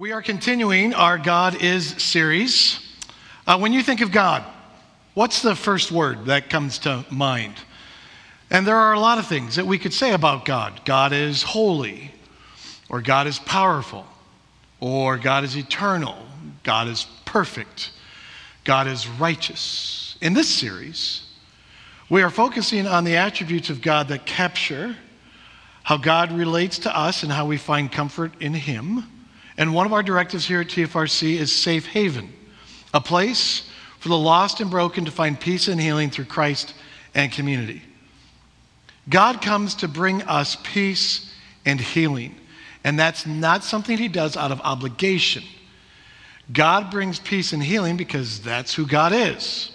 We are continuing our God is series. Uh, when you think of God, what's the first word that comes to mind? And there are a lot of things that we could say about God. God is holy, or God is powerful, or God is eternal, God is perfect, God is righteous. In this series, we are focusing on the attributes of God that capture how God relates to us and how we find comfort in Him. And one of our directives here at TFRC is Safe Haven, a place for the lost and broken to find peace and healing through Christ and community. God comes to bring us peace and healing, and that's not something He does out of obligation. God brings peace and healing because that's who God is.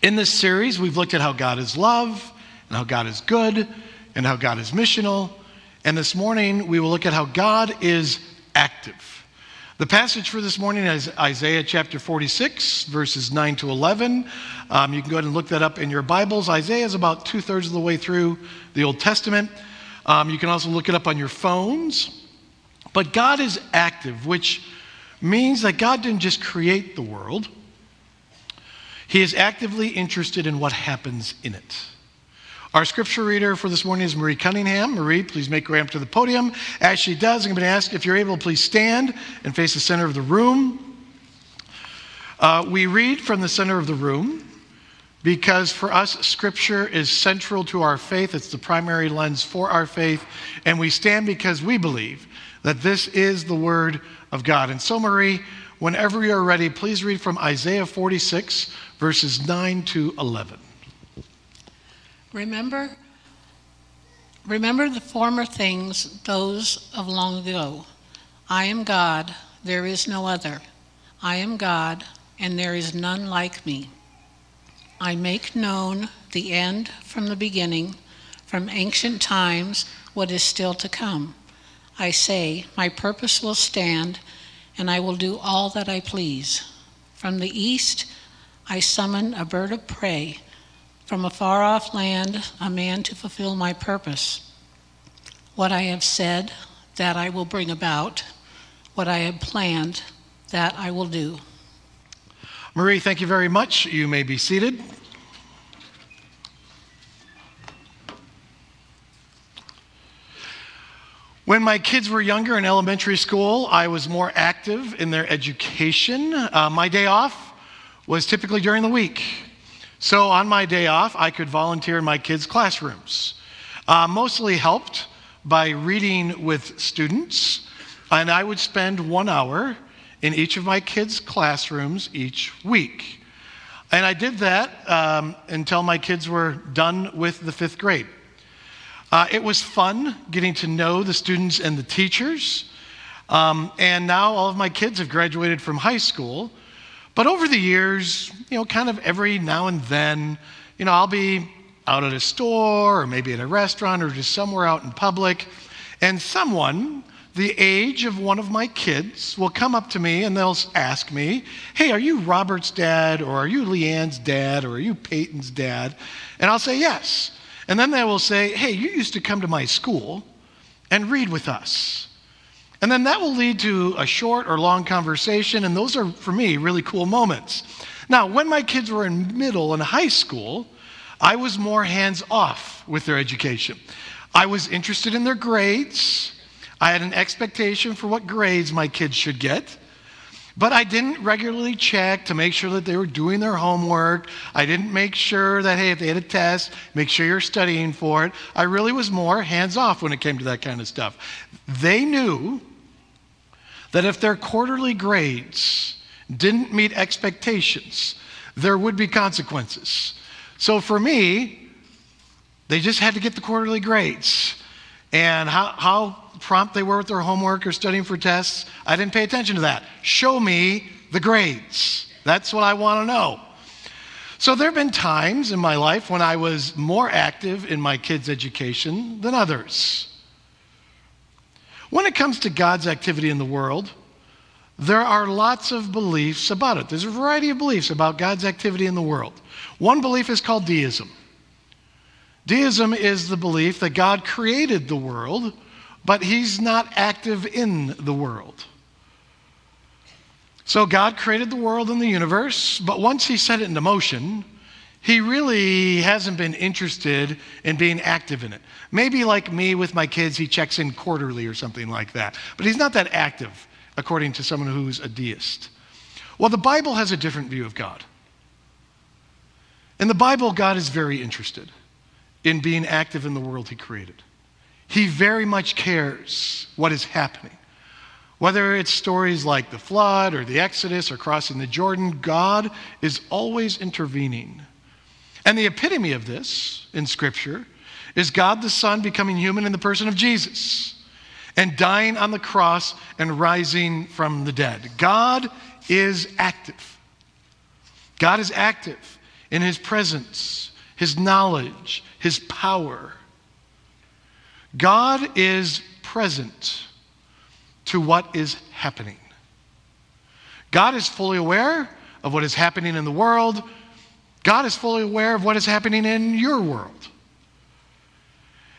In this series, we've looked at how God is love, and how God is good, and how God is missional. And this morning, we will look at how God is active. The passage for this morning is Isaiah chapter 46, verses 9 to 11. Um, you can go ahead and look that up in your Bibles. Isaiah is about two thirds of the way through the Old Testament. Um, you can also look it up on your phones. But God is active, which means that God didn't just create the world, He is actively interested in what happens in it. Our scripture reader for this morning is Marie Cunningham. Marie, please make her way up to the podium. As she does, I'm going to ask if you're able please stand and face the center of the room. Uh, we read from the center of the room because for us, scripture is central to our faith. It's the primary lens for our faith. And we stand because we believe that this is the word of God. And so, Marie, whenever you're ready, please read from Isaiah 46, verses 9 to 11. Remember, remember the former things, those of long ago. I am God, there is no other. I am God, and there is none like me. I make known the end from the beginning, from ancient times, what is still to come. I say, My purpose will stand, and I will do all that I please. From the east, I summon a bird of prey from a far off land a man to fulfill my purpose. What I have said, that I will bring about. What I have planned, that I will do. Marie, thank you very much. You may be seated. When my kids were younger in elementary school, I was more active in their education. Uh, my day off was typically during the week. So on my day off, I could volunteer in my kids' classrooms. Uh, mostly helped by reading with students, and I would spend one hour in each of my kids' classrooms each week. And I did that um, until my kids were done with the fifth grade. Uh, it was fun getting to know the students and the teachers. Um, and now all of my kids have graduated from high school. But over the years, you know, kind of every now and then, you know, I'll be out at a store or maybe at a restaurant or just somewhere out in public, and someone the age of one of my kids will come up to me and they'll ask me, Hey, are you Robert's dad, or are you Leanne's dad, or are you Peyton's dad? And I'll say, Yes. And then they will say, Hey, you used to come to my school and read with us. And then that will lead to a short or long conversation, and those are, for me, really cool moments. Now, when my kids were in middle and high school, I was more hands off with their education. I was interested in their grades. I had an expectation for what grades my kids should get. But I didn't regularly check to make sure that they were doing their homework. I didn't make sure that, hey, if they had a test, make sure you're studying for it. I really was more hands off when it came to that kind of stuff. They knew that if their quarterly grades didn't meet expectations, there would be consequences. So for me, they just had to get the quarterly grades. And how, how prompt they were with their homework or studying for tests, I didn't pay attention to that. Show me the grades. That's what I want to know. So there have been times in my life when I was more active in my kids' education than others. When it comes to God's activity in the world, there are lots of beliefs about it. There's a variety of beliefs about God's activity in the world. One belief is called deism. Deism is the belief that God created the world, but he's not active in the world. So God created the world and the universe, but once He set it into motion, He really hasn't been interested in being active in it. Maybe like me with my kids, He checks in quarterly or something like that. But He's not that active, according to someone who's a deist. Well, the Bible has a different view of God. In the Bible, God is very interested in being active in the world He created. He very much cares what is happening. Whether it's stories like the flood or the Exodus or crossing the Jordan, God is always intervening. And the epitome of this in Scripture is God the Son becoming human in the person of Jesus and dying on the cross and rising from the dead. God is active. God is active in his presence, his knowledge, his power. God is present to what is happening. God is fully aware of what is happening in the world. God is fully aware of what is happening in your world.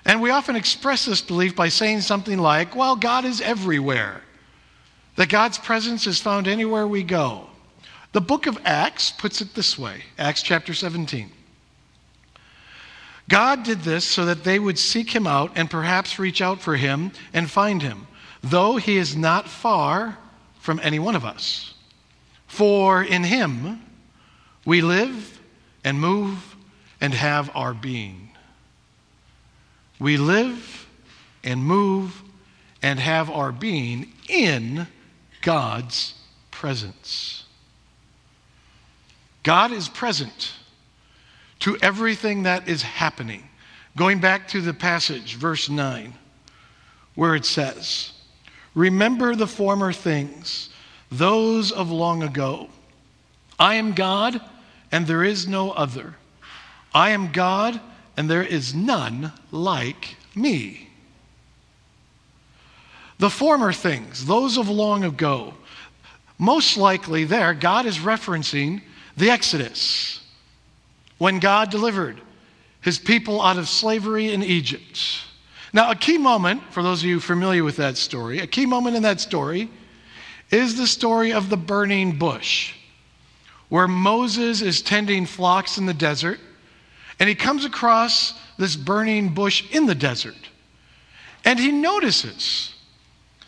And we often express this belief by saying something like, well, God is everywhere, that God's presence is found anywhere we go. The book of Acts puts it this way Acts chapter 17. God did this so that they would seek him out and perhaps reach out for him and find him though he is not far from any one of us. For in him we live and move and have our being. We live and move and have our being in God's presence. God is present to everything that is happening. Going back to the passage, verse 9, where it says, Remember the former things, those of long ago. I am God, and there is no other. I am God, and there is none like me. The former things, those of long ago, most likely there, God is referencing the Exodus, when God delivered his people out of slavery in Egypt. Now, a key moment, for those of you familiar with that story, a key moment in that story is the story of the burning bush, where Moses is tending flocks in the desert, and he comes across this burning bush in the desert. And he notices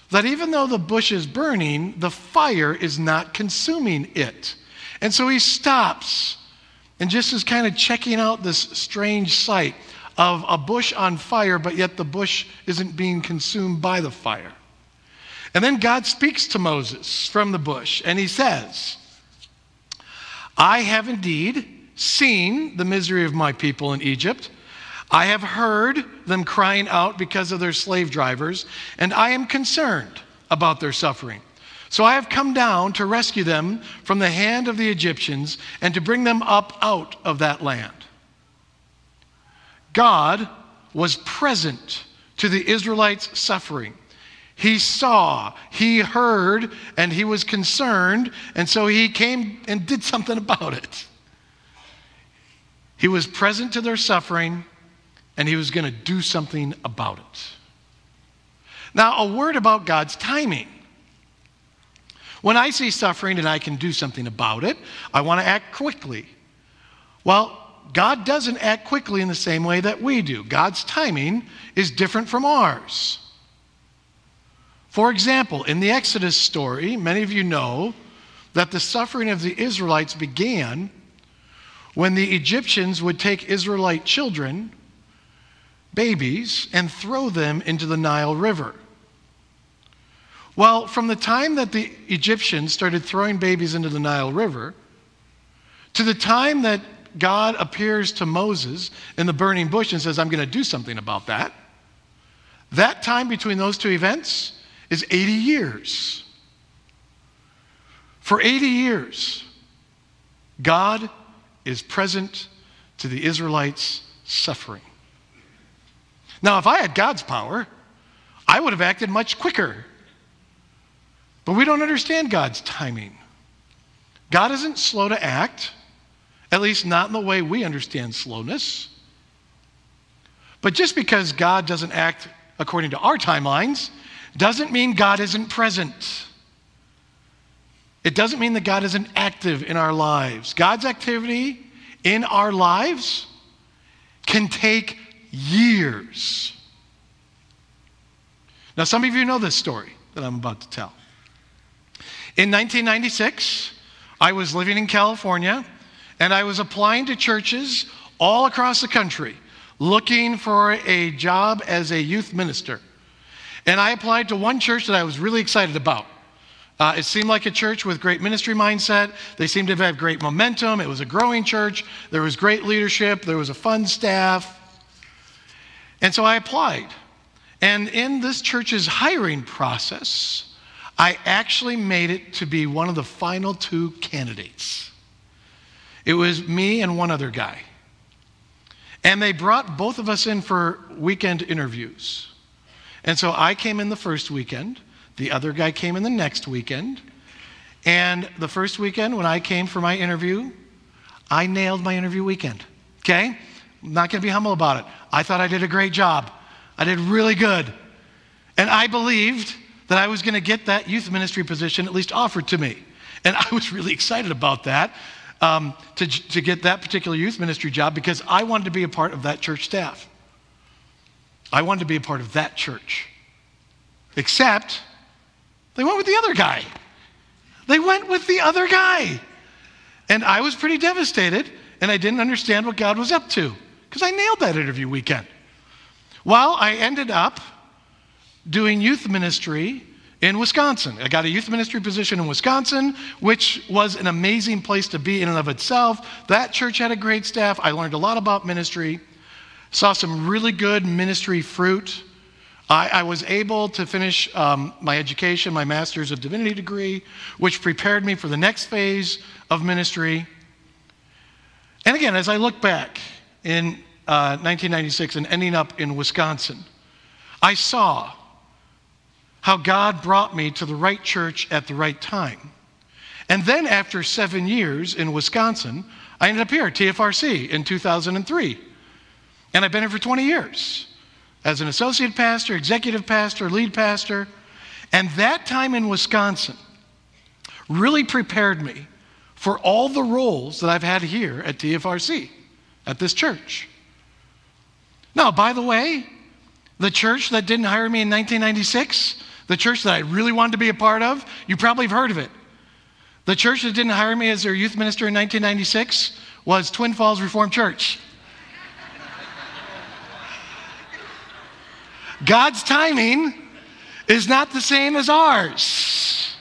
that even though the bush is burning, the fire is not consuming it. And so he stops and just is kind of checking out this strange sight of a bush on fire, but yet the bush isn't being consumed by the fire. And then God speaks to Moses from the bush, and he says, I have indeed seen the misery of my people in Egypt. I have heard them crying out because of their slave drivers, and I am concerned about their suffering. So I have come down to rescue them from the hand of the Egyptians and to bring them up out of that land. God was present to the Israelites' suffering. He saw, he heard, and he was concerned, and so he came and did something about it. He was present to their suffering, and he was going to do something about it. Now, a word about God's timing. When I see suffering and I can do something about it, I want to act quickly. Well, God doesn't act quickly in the same way that we do. God's timing is different from ours. For example, in the Exodus story, many of you know that the suffering of the Israelites began when the Egyptians would take Israelite children, babies, and throw them into the Nile River. Well, from the time that the Egyptians started throwing babies into the Nile River to the time that God appears to Moses in the burning bush and says, I'm going to do something about that. That time between those two events is 80 years. For 80 years, God is present to the Israelites' suffering. Now, if I had God's power, I would have acted much quicker. But we don't understand God's timing. God isn't slow to act. At least, not in the way we understand slowness. But just because God doesn't act according to our timelines doesn't mean God isn't present. it doesn't mean that God isn't active in our lives. God's activity in our lives can take years. Now, some of you know this story that I'm about to tell. In 1996, I was living in California and I was applying to churches all across the country looking for a job as a youth minister. And I applied to one church that I was really excited about. Uh, it seemed like a church with great ministry mindset. They seemed to have great momentum. It was a growing church. There was great leadership. There was a fun staff. And so I applied. And in this church's hiring process, I actually made it to be one of the final two candidates. It was me and one other guy. And they brought both of us in for weekend interviews. And so I came in the first weekend, the other guy came in the next weekend. And the first weekend, when I came for my interview, I nailed my interview weekend. Okay? I'm not going to be humble about it. I thought I did a great job. I did really good. And I believed that I was going to get that youth ministry position at least offered to me. And I was really excited about that um, to, to get that particular youth ministry job because I wanted to be a part of that church staff. I wanted to be a part of that church. Except they went with the other guy. They went with the other guy. And I was pretty devastated, and I didn't understand what God was up to because I nailed that interview weekend. Well, I ended up doing youth ministry in Wisconsin. I got a youth ministry position in Wisconsin, which was an amazing place to be in and of itself. That church had a great staff. I learned a lot about ministry, saw some really good ministry fruit. I, I was able to finish um, my education, my master's of divinity degree, which prepared me for the next phase of ministry. And again, as I look back in uh, 1996 and ending up in Wisconsin, I saw how God brought me to the right church at the right time. And then after seven years in Wisconsin, I ended up here at TFRC in 2003. And I've been here for 20 years as an associate pastor, executive pastor, lead pastor. And that time in Wisconsin really prepared me for all the roles that I've had here at TFRC, at this church. Now, by the way, the church that didn't hire me in 1996 the church that I really wanted to be a part of, you probably have heard of it. The church that didn't hire me as their youth minister in 1996 was Twin Falls Reformed Church. God's timing is not the same as ours.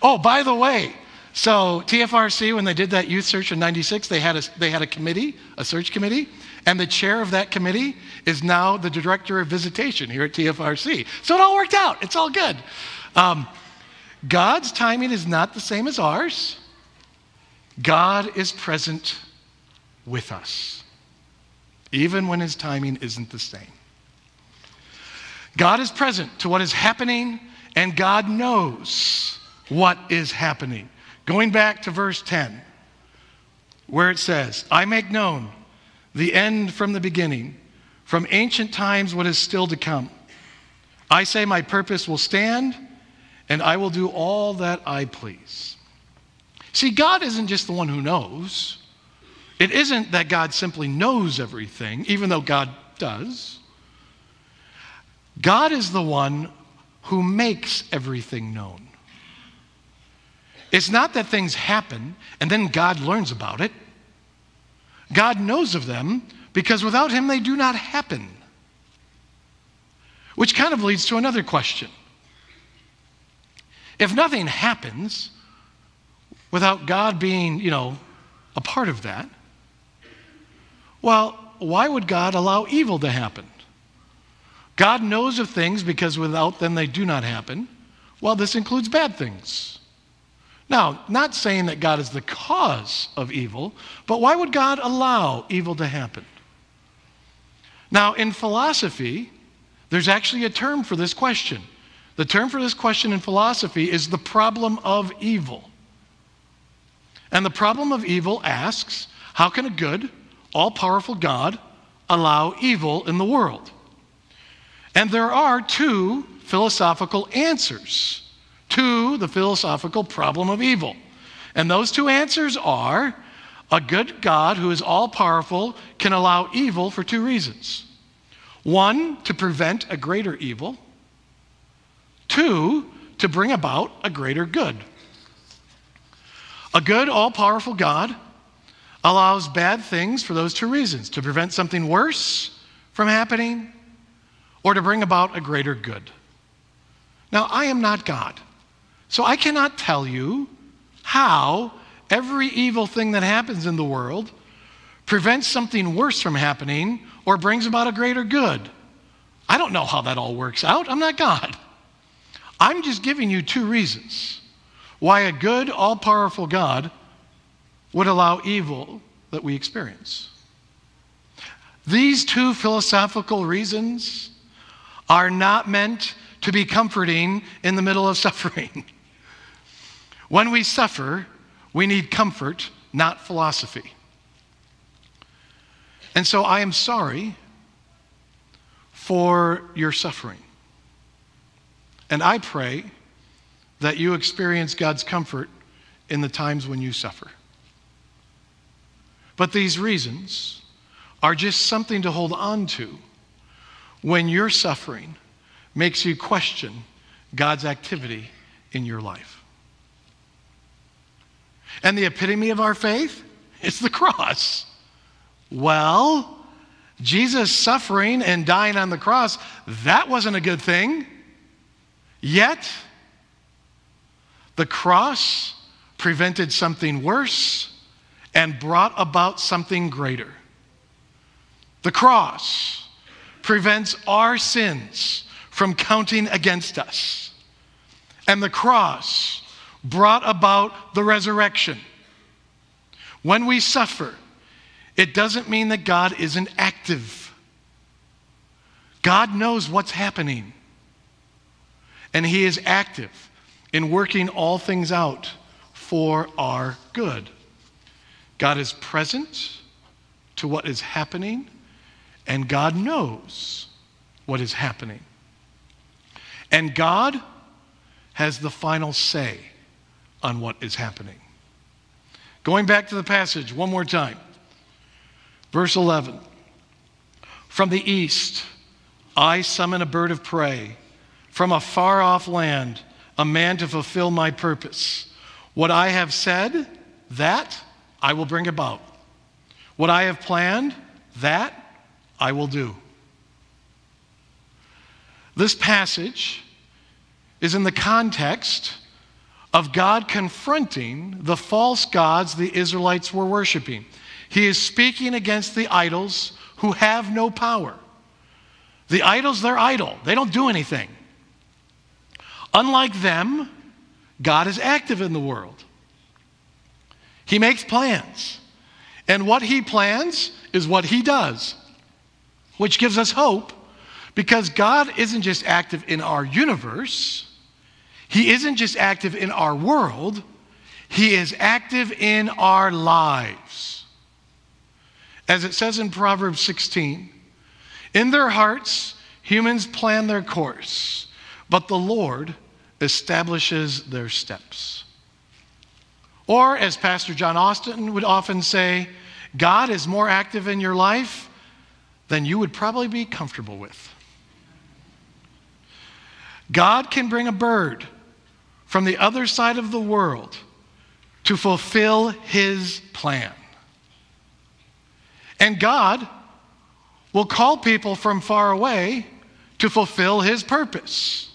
Oh, by the way, so TFRC, when they did that youth search in 96, they had a, they had a committee, a search committee, and the chair of that committee is now the director of visitation here at TFRC. So it all worked out. It's all good. Um, God's timing is not the same as ours. God is present with us, even when his timing isn't the same. God is present to what is happening, and God knows what is happening. Going back to verse 10, where it says, I make known the end from the beginning, from ancient times what is still to come. I say, My purpose will stand, and I will do all that I please. See, God isn't just the one who knows. It isn't that God simply knows everything, even though God does. God is the one who makes everything known. It's not that things happen and then God learns about it. God knows of them because without Him they do not happen. Which kind of leads to another question. If nothing happens without God being, you know, a part of that, well, why would God allow evil to happen? God knows of things because without them they do not happen. Well, this includes bad things. Now, not saying that God is the cause of evil, but why would God allow evil to happen? Now, in philosophy, there's actually a term for this question. The term for this question in philosophy is the problem of evil. And the problem of evil asks how can a good, all powerful God allow evil in the world? And there are two philosophical answers to the philosophical problem of evil. And those two answers are a good God who is all powerful can allow evil for two reasons one, to prevent a greater evil, two, to bring about a greater good. A good, all powerful God allows bad things for those two reasons to prevent something worse from happening or to bring about a greater good. Now, I am not God, so I cannot tell you how every evil thing that happens in the world prevents something worse from happening or brings about a greater good. I don't know how that all works out. I'm not God. I'm just giving you two reasons why a good, all powerful God would allow evil that we experience. These two philosophical reasons are not meant to be comforting in the middle of suffering. when we suffer, we need comfort, not philosophy. And so I am sorry for your suffering. And I pray that you experience God's comfort in the times when you suffer. But these reasons are just something to hold on to when your suffering makes you question God's activity in your life. And the epitome of our faith is the cross. Well, Jesus suffering and dying on the cross, that wasn't a good thing. Yet, the cross prevented something worse and brought about something greater. The cross prevents our sins from counting against us. And the cross brought about the resurrection. When we suffer, it doesn't mean that God isn't active. God knows what's happening. And He is active in working all things out for our good. God is present to what is happening, and God knows what is happening. And God has the final say on what is happening. Going back to the passage one more time. Verse 11 From the east, I summon a bird of prey. From a far off land, a man to fulfill my purpose. What I have said, that I will bring about. What I have planned, that I will do. This passage is in the context of God confronting the false gods the Israelites were worshiping. He is speaking against the idols who have no power. The idols, they're idle, they don't do anything. Unlike them, God is active in the world. He makes plans. And what he plans is what he does, which gives us hope because God isn't just active in our universe, He isn't just active in our world, He is active in our lives. As it says in Proverbs 16, in their hearts, humans plan their course, but the Lord establishes their steps. Or, as Pastor John Austin would often say, God is more active in your life than you would probably be comfortable with. God can bring a bird from the other side of the world to fulfill his plan. And God will call people from far away to fulfill his purpose.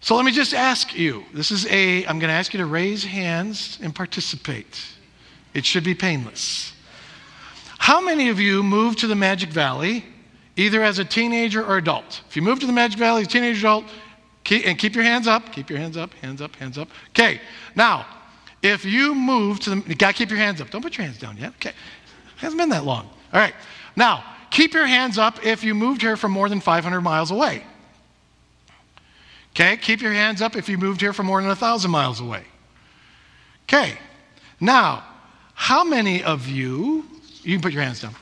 So let me just ask you this is a, I'm going to ask you to raise hands and participate. It should be painless. How many of you moved to the Magic Valley either as a teenager or adult? If you moved to the Magic Valley as a teenager or adult, keep, and keep your hands up, keep your hands up, hands up, hands up. Okay, now, if you move to the, you got to keep your hands up. Don't put your hands down yet. Okay. It hasn't been that long. All right. Now, keep your hands up if you moved here from more than 500 miles away. Okay, keep your hands up if you moved here from more than 1,000 miles away. Okay, now, how many of you, you can put your hands down.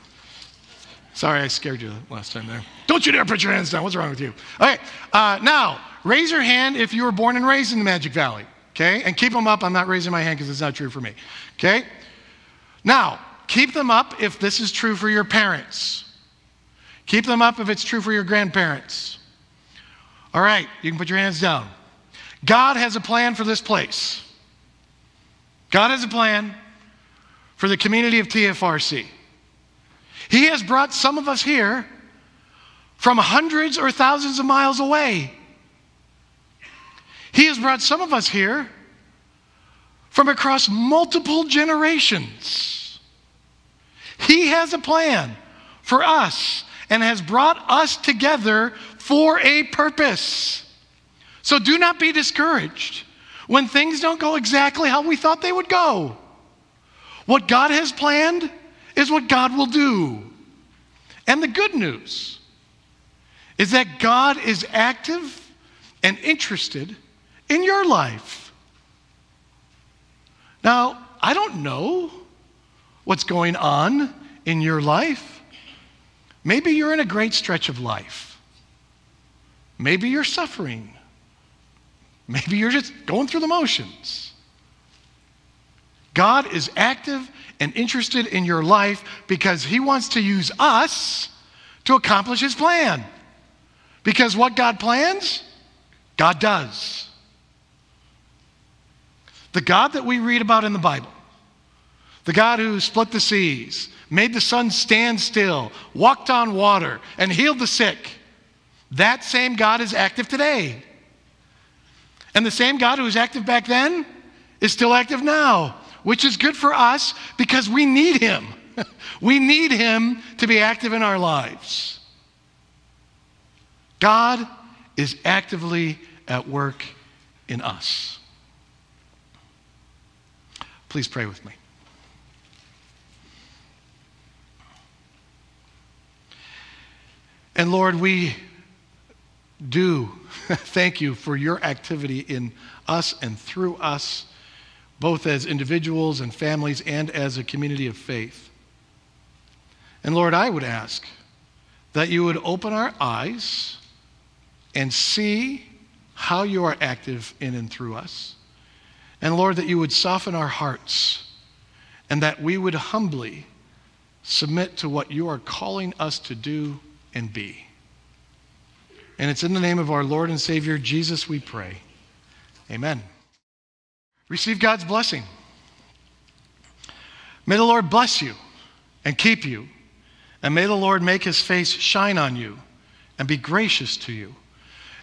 Sorry, I scared you last time there. Don't you dare put your hands down. What's wrong with you? Okay, uh, now raise your hand if you were born and raised in the Magic Valley. Okay, and keep them up. I'm not raising my hand because it's not true for me. Okay, now keep them up if this is true for your parents. Keep them up if it's true for your grandparents. All right, you can put your hands down. God has a plan for this place. God has a plan for the community of TFRC. He has brought some of us here from hundreds or thousands of miles away. He has brought some of us here from across multiple generations. He has a plan for us and has brought us together for a purpose. So do not be discouraged when things don't go exactly how we thought they would go. What God has planned is what God will do. And the good news is that God is active and interested in your life. Now, I don't know what's going on in your life. Maybe you're in a great stretch of life. Maybe you're suffering. Maybe you're just going through the motions. God is active and interested in your life because He wants to use us to accomplish His plan. Because what God plans, God does. The God that we read about in the Bible, the God who split the seas, made the sun stand still, walked on water, and healed the sick, that same God is active today. And the same God who was active back then is still active now, which is good for us because we need Him. we need Him to be active in our lives. God is actively at work in us. Please pray with me. And Lord, we do thank you for your activity in us and through us, both as individuals and families and as a community of faith. And Lord, I would ask that you would open our eyes and see how you are active in and through us. And Lord, that you would soften our hearts and that we would humbly submit to what you are calling us to do and be. And it's in the name of our Lord and Savior Jesus we pray. Amen. Receive God's blessing. May the Lord bless you and keep you. And may the Lord make his face shine on you and be gracious to you.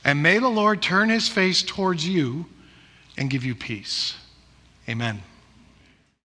And may the Lord turn his face towards you and give you peace. Amen.